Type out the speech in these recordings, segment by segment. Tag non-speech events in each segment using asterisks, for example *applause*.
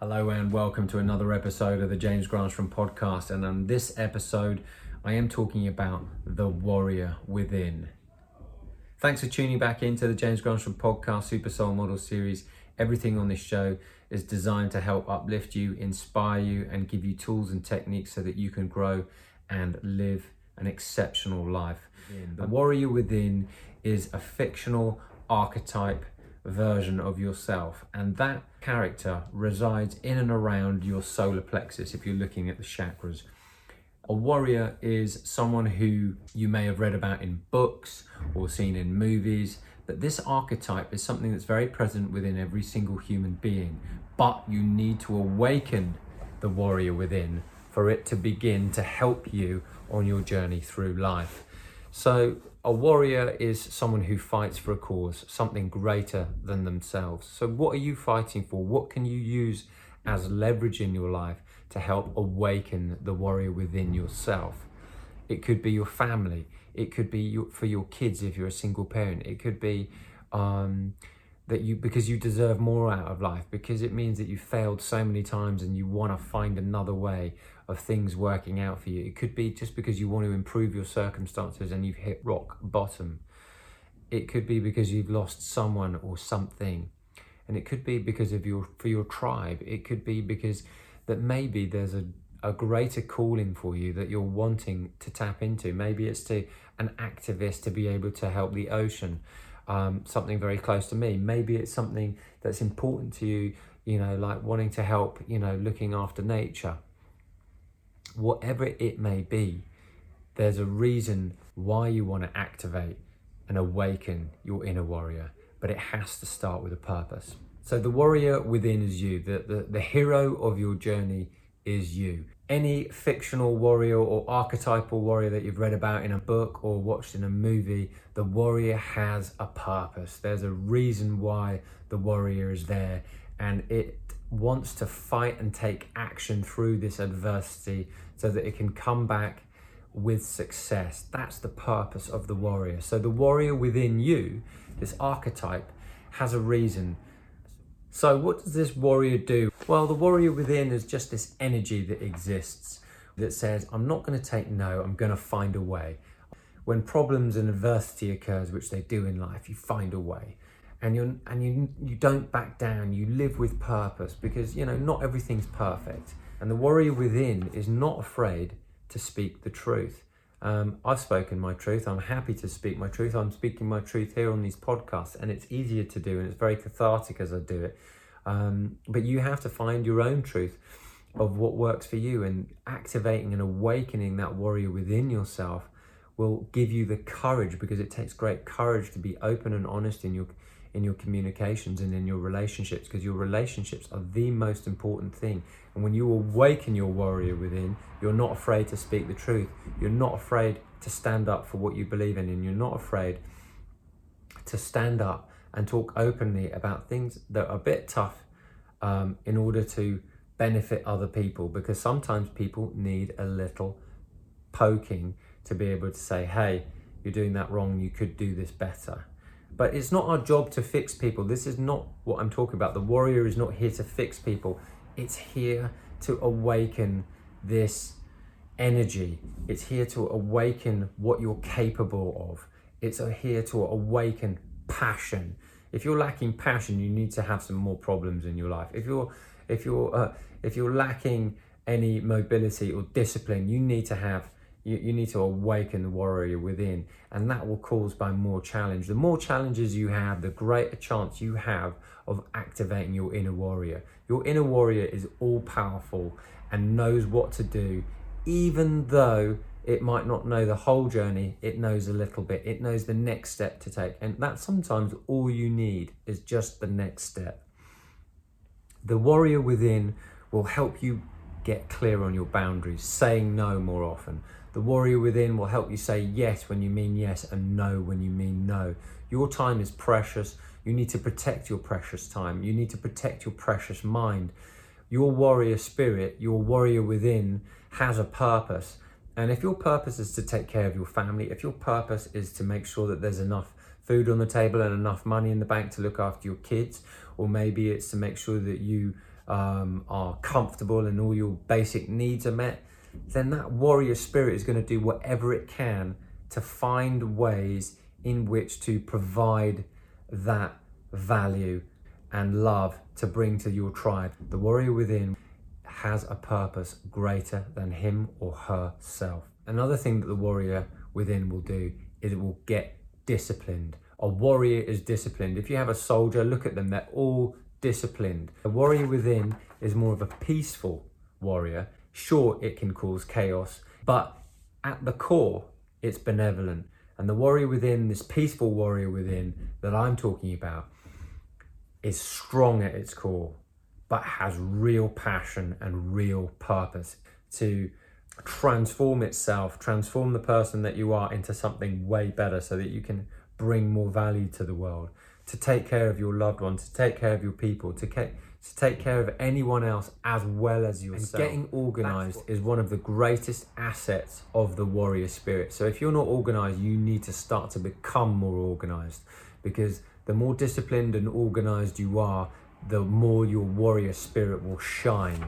Hello and welcome to another episode of the James Granstrom podcast. And on this episode, I am talking about the warrior within. Thanks for tuning back into the James Granstrom podcast Super Soul Model series. Everything on this show is designed to help uplift you, inspire you, and give you tools and techniques so that you can grow and live an exceptional life. The warrior within is a fictional archetype version of yourself, and that character resides in and around your solar plexus if you're looking at the chakras. A warrior is someone who you may have read about in books or seen in movies, but this archetype is something that's very present within every single human being. But you need to awaken the warrior within for it to begin to help you on your journey through life. So, a warrior is someone who fights for a cause, something greater than themselves. So, what are you fighting for? What can you use as leverage in your life to help awaken the warrior within yourself? It could be your family. It could be your, for your kids if you're a single parent. It could be um, that you because you deserve more out of life because it means that you failed so many times and you want to find another way of things working out for you. It could be just because you want to improve your circumstances and you've hit rock bottom. It could be because you've lost someone or something. And it could be because of your for your tribe. It could be because that maybe there's a, a greater calling for you that you're wanting to tap into. Maybe it's to an activist to be able to help the ocean. Um, something very close to me. Maybe it's something that's important to you, you know, like wanting to help, you know, looking after nature whatever it may be, there's a reason why you want to activate and awaken your inner warrior, but it has to start with a purpose. So the warrior within is you, the, the, the hero of your journey is you. Any fictional warrior or archetypal warrior that you've read about in a book or watched in a movie, the warrior has a purpose. There's a reason why the warrior is there, and it wants to fight and take action through this adversity so that it can come back with success. That's the purpose of the warrior. So, the warrior within you, this archetype, has a reason. So, what does this warrior do? Well, the warrior within is just this energy that exists that says, I'm not going to take no, I'm going to find a way. When problems and adversity occurs, which they do in life, you find a way and you and you you don't back down you live with purpose because you know not everything's perfect and the warrior within is not afraid to speak the truth um, I've spoken my truth. I'm happy to speak my truth. I'm speaking my truth here on these podcasts, and it's easier to do, and it's very cathartic as I do it. Um, but you have to find your own truth of what works for you, and activating and awakening that warrior within yourself will give you the courage because it takes great courage to be open and honest in your in your communications and in your relationships because your relationships are the most important thing. And when you awaken your warrior within, you're not afraid to speak the truth. You're not afraid to stand up for what you believe in, and you're not afraid to stand up and talk openly about things that are a bit tough um, in order to benefit other people because sometimes people need a little poking to be able to say, hey, you're doing that wrong, you could do this better. But it's not our job to fix people. This is not what I'm talking about. The warrior is not here to fix people, it's here to awaken this energy. It's here to awaken what you're capable of. It's here to awaken passion. If you're lacking passion, you need to have some more problems in your life. If you're if you're uh, if you're lacking any mobility or discipline, you need to have you, you need to awaken the warrior within, and that will cause by more challenge. The more challenges you have, the greater chance you have of activating your inner warrior. Your inner warrior is all powerful and knows what to do, even though it might not know the whole journey, it knows a little bit, it knows the next step to take. And that's sometimes all you need is just the next step. The warrior within will help you get clear on your boundaries, saying no more often. The warrior within will help you say yes when you mean yes and no when you mean no. Your time is precious. You need to protect your precious time. You need to protect your precious mind. Your warrior spirit, your warrior within, has a purpose. And if your purpose is to take care of your family, if your purpose is to make sure that there's enough food on the table and enough money in the bank to look after your kids, or maybe it's to make sure that you um, are comfortable and all your basic needs are met, then that warrior spirit is going to do whatever it can to find ways in which to provide that value and love to bring to your tribe. The warrior within has a purpose greater than him or herself. Another thing that the warrior within will do is it will get disciplined. A warrior is disciplined. If you have a soldier, look at them, they're all disciplined. A warrior within is more of a peaceful warrior. Sure, it can cause chaos, but at the core, it's benevolent. And the warrior within, this peaceful warrior within that I'm talking about, is strong at its core, but has real passion and real purpose to transform itself, transform the person that you are into something way better so that you can bring more value to the world, to take care of your loved ones, to take care of your people, to, ca- to take care of anyone else as well as yourself. And getting organized is one of the greatest assets of the warrior spirit. So if you're not organized, you need to start to become more organized because the more disciplined and organized you are, the more your warrior spirit will shine.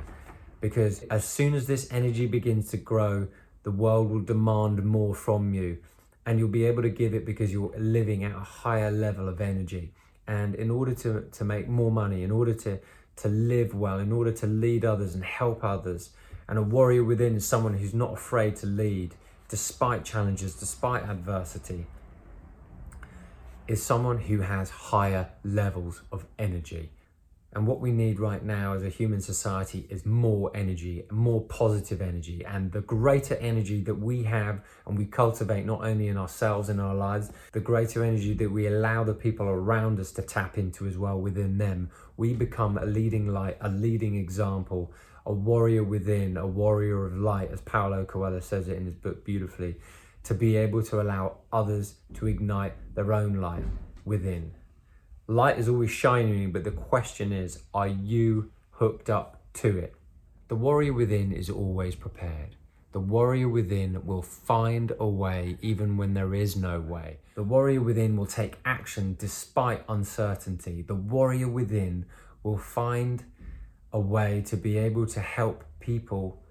Because as soon as this energy begins to grow, the world will demand more from you. And you'll be able to give it because you're living at a higher level of energy. And in order to, to make more money, in order to, to live well, in order to lead others and help others, and a warrior within is someone who's not afraid to lead despite challenges, despite adversity, is someone who has higher levels of energy. And what we need right now as a human society is more energy, more positive energy. And the greater energy that we have and we cultivate not only in ourselves in our lives, the greater energy that we allow the people around us to tap into as well within them, we become a leading light, a leading example, a warrior within, a warrior of light, as Paulo Coelho says it in his book beautifully to be able to allow others to ignite their own light within. Light is always shining, but the question is are you hooked up to it? The warrior within is always prepared. The warrior within will find a way even when there is no way. The warrior within will take action despite uncertainty. The warrior within will find a way to be able to help people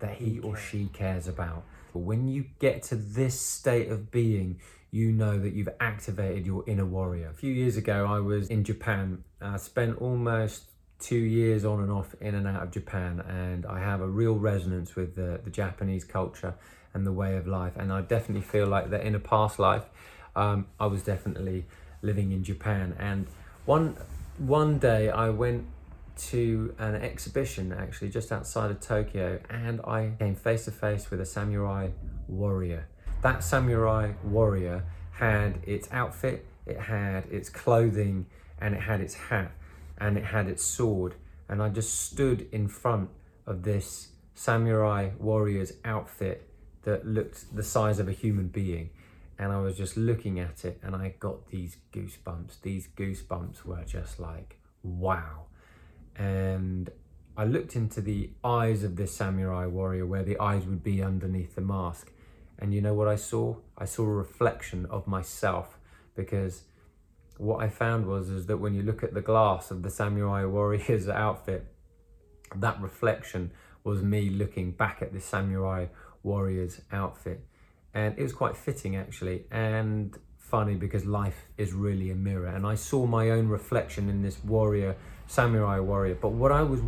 that he or she cares about. But when you get to this state of being, you know that you've activated your inner warrior. A few years ago, I was in Japan. I spent almost two years on and off in and out of Japan, and I have a real resonance with the, the Japanese culture and the way of life. And I definitely feel like that in a past life, um, I was definitely living in Japan. And one one day, I went to an exhibition actually just outside of Tokyo and I came face to face with a samurai warrior. That samurai warrior had its outfit, it had its clothing, and it had its hat, and it had its sword. And I just stood in front of this samurai warrior's outfit that looked the size of a human being. And I was just looking at it and I got these goosebumps. These goosebumps were just like, wow and I looked into the eyes of this samurai warrior where the eyes would be underneath the mask. And you know what I saw? I saw a reflection of myself because what I found was is that when you look at the glass of the samurai warrior's *laughs* outfit, that reflection was me looking back at the samurai warrior's outfit. And it was quite fitting actually and funny because life is really a mirror. And I saw my own reflection in this warrior samurai warrior. But what I was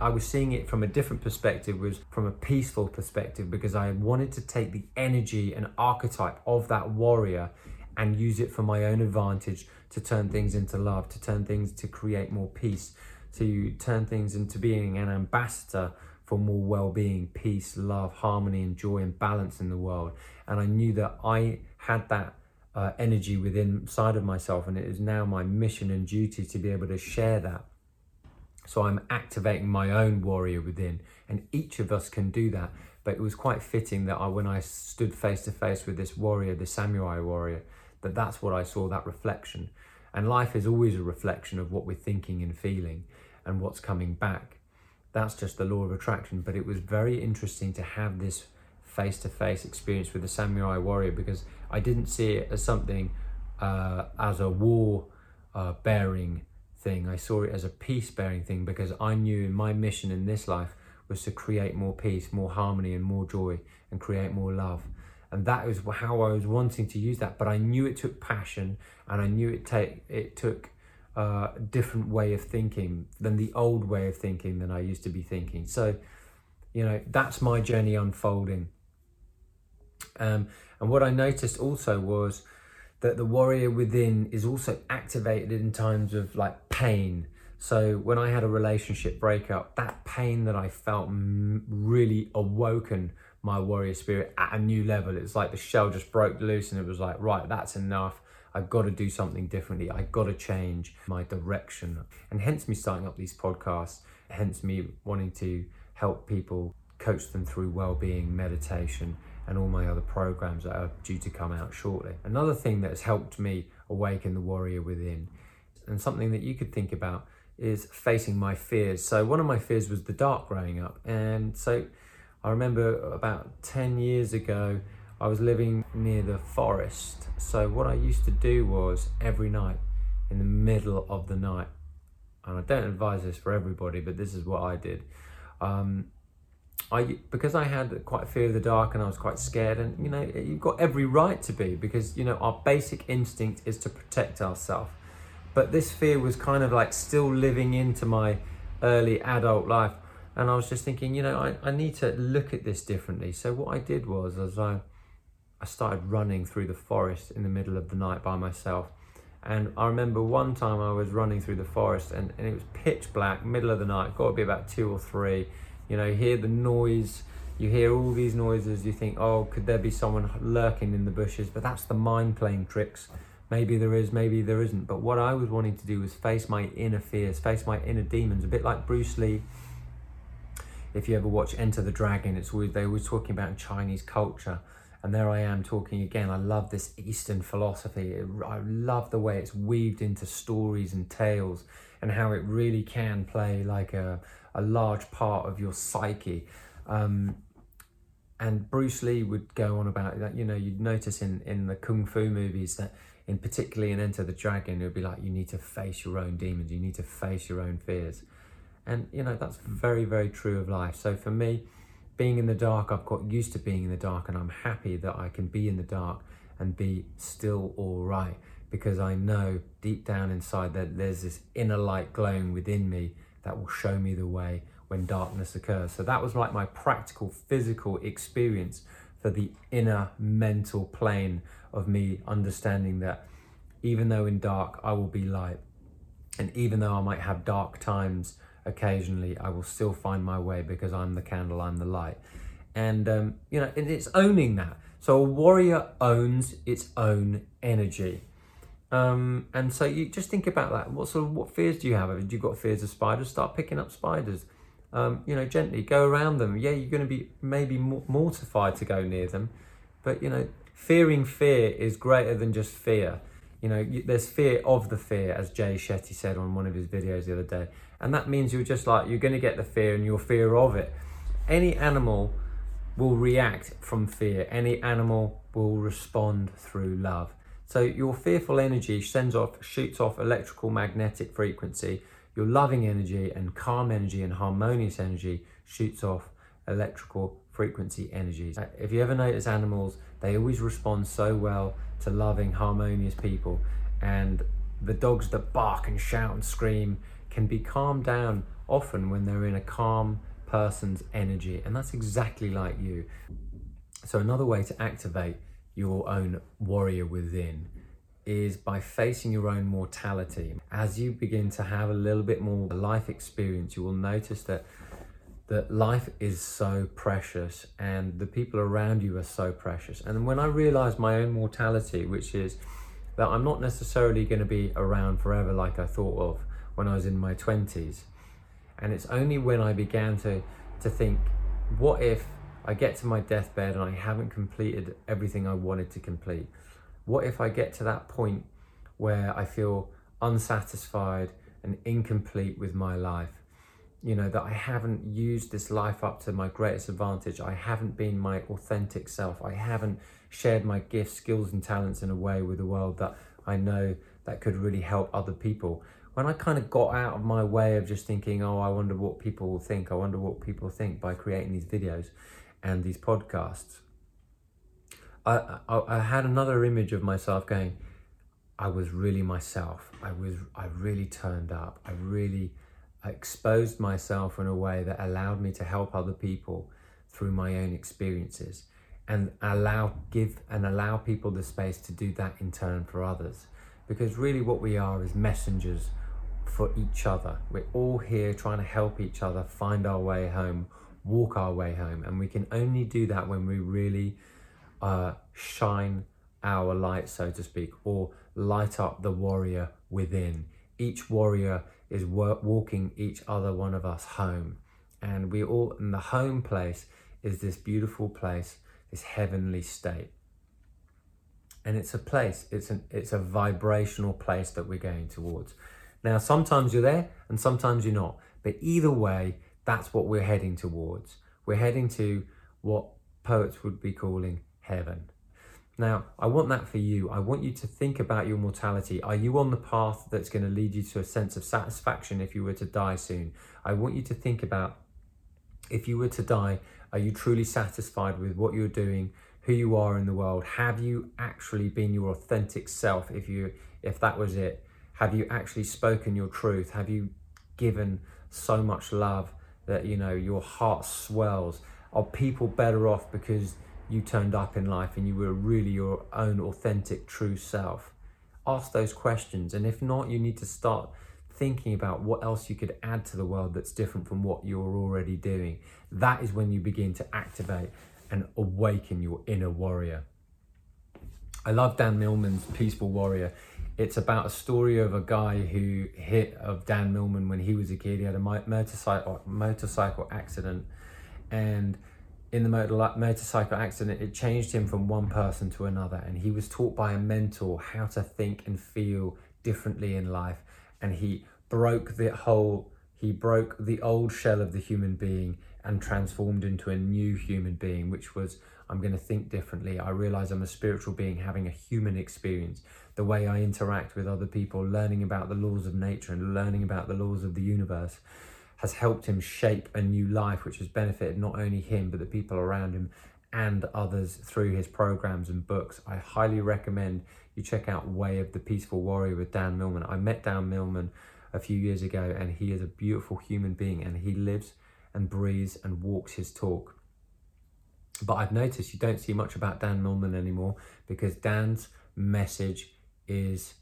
I was seeing it from a different perspective was from a peaceful perspective because I wanted to take the energy and archetype of that warrior and use it for my own advantage to turn things into love, to turn things to create more peace, to turn things into being an ambassador for more well-being, peace, love, harmony and joy and balance in the world. And I knew that I had that uh, energy within inside of myself and it is now my mission and duty to be able to share that so I'm activating my own warrior within, and each of us can do that. But it was quite fitting that I, when I stood face to face with this warrior, the samurai warrior, that that's what I saw that reflection. And life is always a reflection of what we're thinking and feeling and what's coming back. That's just the law of attraction. But it was very interesting to have this face to face experience with the samurai warrior because I didn't see it as something uh, as a war uh, bearing thing. I saw it as a peace bearing thing because I knew my mission in this life was to create more peace, more harmony, and more joy, and create more love. And that was how I was wanting to use that. But I knew it took passion, and I knew it take it took uh, a different way of thinking than the old way of thinking than I used to be thinking. So, you know, that's my journey unfolding. Um, and what I noticed also was that the warrior within is also activated in times of like pain. So when I had a relationship breakup, that pain that I felt really awoken my warrior spirit at a new level. It's like the shell just broke loose and it was like, right, that's enough. I've got to do something differently. I've got to change my direction. And hence me starting up these podcasts, hence me wanting to help people coach them through well-being, meditation, and all my other programs that are due to come out shortly. Another thing that has helped me awaken the warrior within, and something that you could think about, is facing my fears. So, one of my fears was the dark growing up. And so, I remember about 10 years ago, I was living near the forest. So, what I used to do was every night, in the middle of the night, and I don't advise this for everybody, but this is what I did. Um, I because I had quite a fear of the dark and I was quite scared and you know you've got every right to be because you know our basic instinct is to protect ourselves but this fear was kind of like still living into my early adult life. And I was just thinking you know I, I need to look at this differently. So what I did was as I I started running through the forest in the middle of the night by myself. And I remember one time I was running through the forest and, and it was pitch black middle of the night got to be about two or three you know, hear the noise, you hear all these noises, you think, oh, could there be someone lurking in the bushes? But that's the mind playing tricks. Maybe there is, maybe there isn't. But what I was wanting to do was face my inner fears, face my inner demons, a bit like Bruce Lee. If you ever watch Enter the Dragon, it's always they always talking about Chinese culture. And there I am talking again. I love this Eastern philosophy. I love the way it's weaved into stories and tales and how it really can play like a, a large part of your psyche. Um, and Bruce Lee would go on about that. You know, you'd notice in in the kung fu movies that, in particularly in Enter the Dragon, it would be like you need to face your own demons, you need to face your own fears, and you know that's very very true of life. So for me, being in the dark, I've got used to being in the dark, and I'm happy that I can be in the dark and be still all right because I know deep down inside that there's this inner light glowing within me that will show me the way when darkness occurs. So that was like my practical physical experience for the inner mental plane of me understanding that even though in dark I will be light. And even though I might have dark times occasionally I will still find my way because I'm the candle I'm the light. And um, you know and it's owning that. So a warrior owns its own energy um, and so you just think about that. What sort of what fears do you have? Have you got fears of spiders? Start picking up spiders. Um, you know, gently go around them. Yeah, you're going to be maybe mortified to go near them, but you know, fearing fear is greater than just fear. You know, there's fear of the fear, as Jay Shetty said on one of his videos the other day, and that means you're just like you're going to get the fear and you're fear of it. Any animal will react from fear. Any animal will respond through love. So your fearful energy sends off, shoots off electrical magnetic frequency. Your loving energy and calm energy and harmonious energy shoots off electrical frequency energies. Uh, if you ever notice animals, they always respond so well to loving, harmonious people. And the dogs that bark and shout and scream can be calmed down often when they're in a calm person's energy. And that's exactly like you. So, another way to activate your own warrior within is by facing your own mortality. As you begin to have a little bit more life experience, you will notice that that life is so precious and the people around you are so precious. And when I realized my own mortality, which is that I'm not necessarily going to be around forever like I thought of when I was in my 20s. And it's only when I began to to think, what if I get to my deathbed and I haven't completed everything I wanted to complete? What if I get to that point where I feel unsatisfied and incomplete with my life? You know, that I haven't used this life up to my greatest advantage. I haven't been my authentic self. I haven't shared my gifts, skills, and talents in a way with the world that I know that could really help other people. when I kind of got out of my way of just thinking, oh, I wonder what people will think, I wonder what people think by creating these videos and these podcasts, I, I, I had another image of myself going, I was really myself. I was I really turned up. I really exposed myself in a way that allowed me to help other people through my own experiences and allow give and allow people the space to do that in turn for others because really what we are is messengers for each other we're all here trying to help each other find our way home walk our way home and we can only do that when we really uh, shine our light so to speak or light up the warrior within each warrior is walking each other one of us home and we all in the home place is this beautiful place this heavenly state. And it's a place, it's an it's a vibrational place that we're going towards. Now sometimes you're there and sometimes you're not. But either way, that's what we're heading towards. We're heading to what poets would be calling heaven. Now, I want that for you. I want you to think about your mortality. Are you on the path that's going to lead you to a sense of satisfaction if you were to die soon? I want you to think about if you were to die, are you truly satisfied with what you're doing, who you are in the world? Have you actually been your authentic self? If you if that was it, have you actually spoken your truth? Have you given so much love that you know your heart swells? Are people better off because you turned up in life and you were really your own authentic true self? Ask those questions and if not, you need to start thinking about what else you could add to the world that's different from what you're already doing. That is when you begin to activate and awaken your inner warrior. I love Dan Millman's Peaceful Warrior. It's about a story of a guy who hit of Dan Millman when he was a kid. He had a motorcycle motorcycle accident, and in the motor, motorcycle accident, it changed him from one person to another. And he was taught by a mentor how to think and feel differently in life and he broke the whole he broke the old shell of the human being and transformed into a new human being which was i'm going to think differently. I realize i'm a spiritual being having a human experience. The way i interact with other people learning about the laws of nature and learning about the laws of the universe has helped him shape a new life which has benefited not only him but the people around him and others through his programs and books. I highly recommend you check out Way of the Peaceful Warrior with Dan Millman. I met Dan Millman a few years ago and he is a beautiful human being and he lives and breathes and walks his talk. But I've noticed you don't see much about Dan Millman anymore because Dan's message is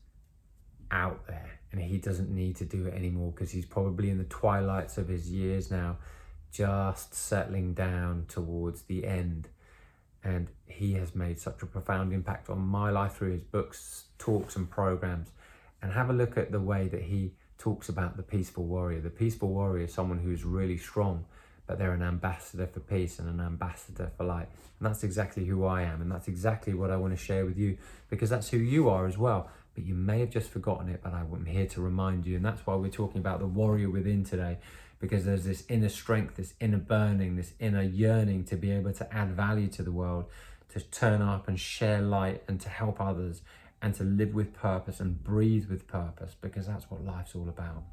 out there and he doesn't need to do it anymore because he's probably in the twilights of his years now, just settling down towards the end and he has made such a profound impact on my life through his books, talks, and programs. And have a look at the way that he talks about the peaceful warrior. The peaceful warrior is someone who's really strong, but they're an ambassador for peace and an ambassador for light. And that's exactly who I am, and that's exactly what I want to share with you because that's who you are as well. But you may have just forgotten it, but I'm here to remind you, and that's why we're talking about the warrior within today because there's this inner strength, this inner burning, this inner yearning to be able to add value to the world, to turn up and share light and to help others and to live with purpose and breathe with purpose because that's what life's all about.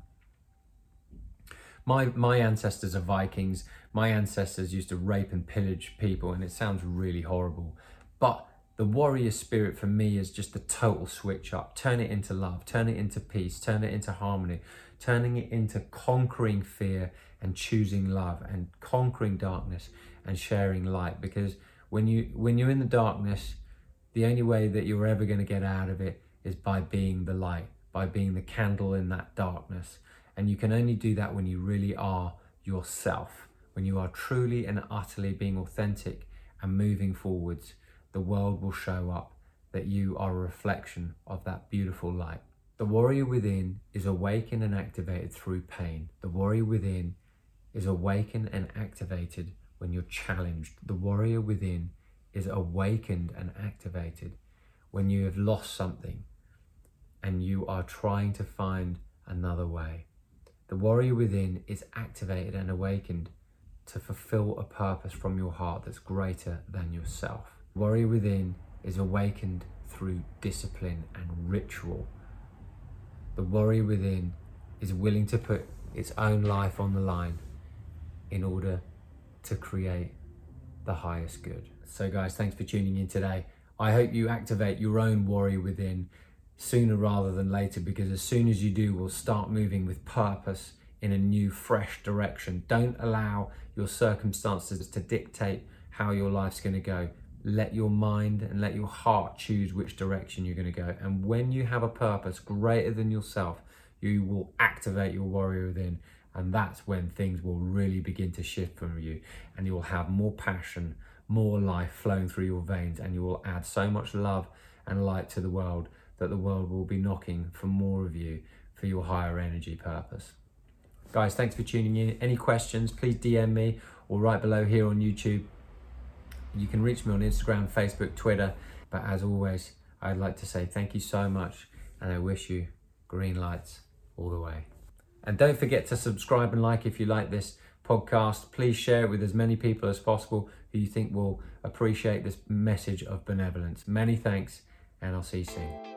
My, my ancestors are Vikings. My ancestors used to rape and pillage people, and it sounds really horrible. But the warrior spirit for me is just a total switch up. Turn it into love, turn it into peace, turn it into harmony, turning it into conquering fear and choosing love and conquering darkness and sharing light because when you when you're in the darkness the only way that you're ever going to get out of it is by being the light by being the candle in that darkness and you can only do that when you really are yourself when you are truly and utterly being authentic and moving forwards the world will show up that you are a reflection of that beautiful light the warrior within is awakened and activated through pain. The warrior within is awakened and activated when you're challenged. The warrior within is awakened and activated when you have lost something and you are trying to find another way. The warrior within is activated and awakened to fulfill a purpose from your heart that's greater than yourself. Warrior within is awakened through discipline and ritual the warrior within is willing to put its own life on the line in order to create the highest good. So, guys, thanks for tuning in today. I hope you activate your own warrior within sooner rather than later because as soon as you do, we'll start moving with purpose in a new, fresh direction. Don't allow your circumstances to dictate how your life's going to go. Let your mind and let your heart choose which direction you're going to go. And when you have a purpose greater than yourself, you will activate your warrior within. And that's when things will really begin to shift for you. And you will have more passion, more life flowing through your veins. And you will add so much love and light to the world that the world will be knocking for more of you for your higher energy purpose. Guys, thanks for tuning in. Any questions, please DM me or right below here on YouTube. You can reach me on Instagram, Facebook, Twitter. But as always, I'd like to say thank you so much and I wish you green lights all the way. And don't forget to subscribe and like if you like this podcast. Please share it with as many people as possible who you think will appreciate this message of benevolence. Many thanks, and I'll see you soon.